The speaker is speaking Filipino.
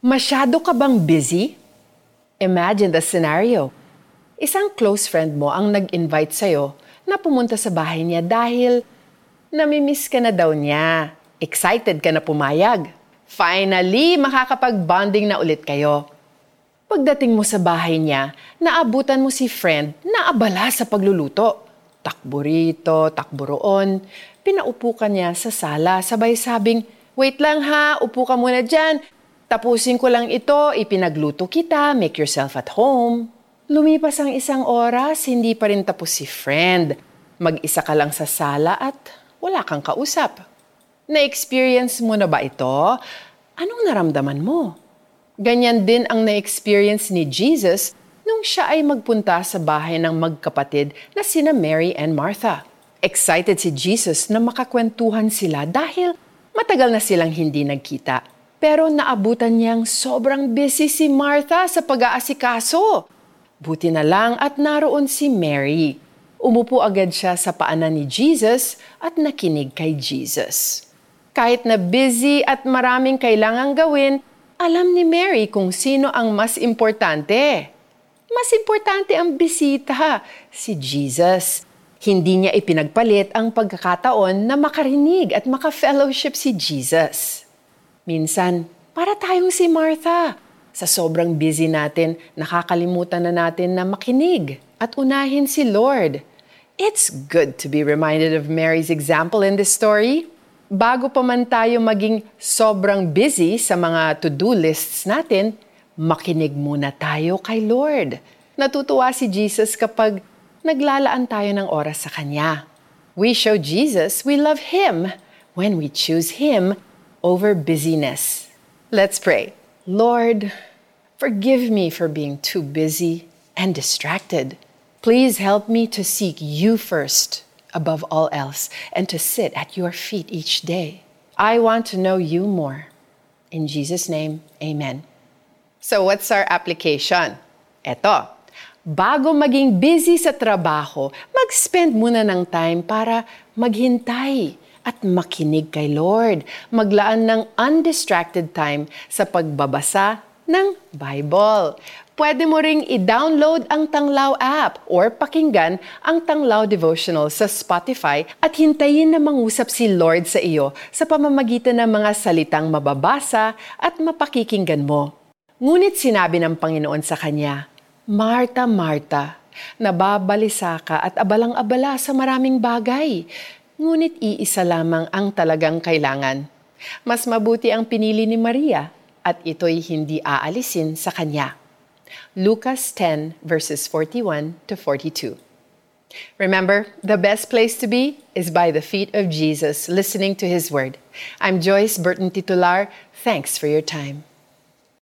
Masyado ka bang busy? Imagine the scenario. Isang close friend mo ang nag-invite sa'yo na pumunta sa bahay niya dahil namimiss ka na daw niya. Excited ka na pumayag. Finally, makakapag-bonding na ulit kayo. Pagdating mo sa bahay niya, naabutan mo si friend na abala sa pagluluto. Takbo rito, takbo roon. Pinaupo ka niya sa sala, sabay sabing, Wait lang ha, upo ka muna dyan. Tapusin ko lang ito, ipinagluto kita, make yourself at home. Lumipas ang isang oras, hindi pa rin tapos si friend. Mag-isa ka lang sa sala at wala kang kausap. Na-experience mo na ba ito? Anong naramdaman mo? Ganyan din ang na-experience ni Jesus nung siya ay magpunta sa bahay ng magkapatid na sina Mary and Martha. Excited si Jesus na makakwentuhan sila dahil matagal na silang hindi nagkita. Pero naabutan niyang sobrang busy si Martha sa pag-aasikaso. Buti na lang at naroon si Mary. Umupo agad siya sa paanan ni Jesus at nakinig kay Jesus. Kahit na busy at maraming kailangang gawin, alam ni Mary kung sino ang mas importante. Mas importante ang bisita, si Jesus. Hindi niya ipinagpalit ang pagkakataon na makarinig at maka-fellowship si Jesus. Minsan, para tayong si Martha. Sa sobrang busy natin, nakakalimutan na natin na makinig at unahin si Lord. It's good to be reminded of Mary's example in this story. Bago pa man tayo maging sobrang busy sa mga to-do lists natin, makinig muna tayo kay Lord. Natutuwa si Jesus kapag naglalaan tayo ng oras sa Kanya. We show Jesus we love Him when we choose Him over busyness. Let's pray. Lord, forgive me for being too busy and distracted. Please help me to seek you first above all else and to sit at your feet each day. I want to know you more. In Jesus' name, amen. So, what's our application? Eto, bago maging busy sa trabaho, mag-spend muna ng time para maghintay at makinig kay Lord. Maglaan ng undistracted time sa pagbabasa ng Bible. Pwede mo ring i-download ang Tanglaw app or pakinggan ang Tanglaw Devotional sa Spotify at hintayin na mangusap si Lord sa iyo sa pamamagitan ng mga salitang mababasa at mapakikinggan mo. Ngunit sinabi ng Panginoon sa kanya, Marta, Marta, nababalisa ka at abalang-abala sa maraming bagay, ngunit iisa lamang ang talagang kailangan. Mas mabuti ang pinili ni Maria at ito'y hindi aalisin sa kanya. Lucas 10, verses 41 to 42. Remember, the best place to be is by the feet of Jesus, listening to his word. I'm Joyce Burton Titular. Thanks for your time.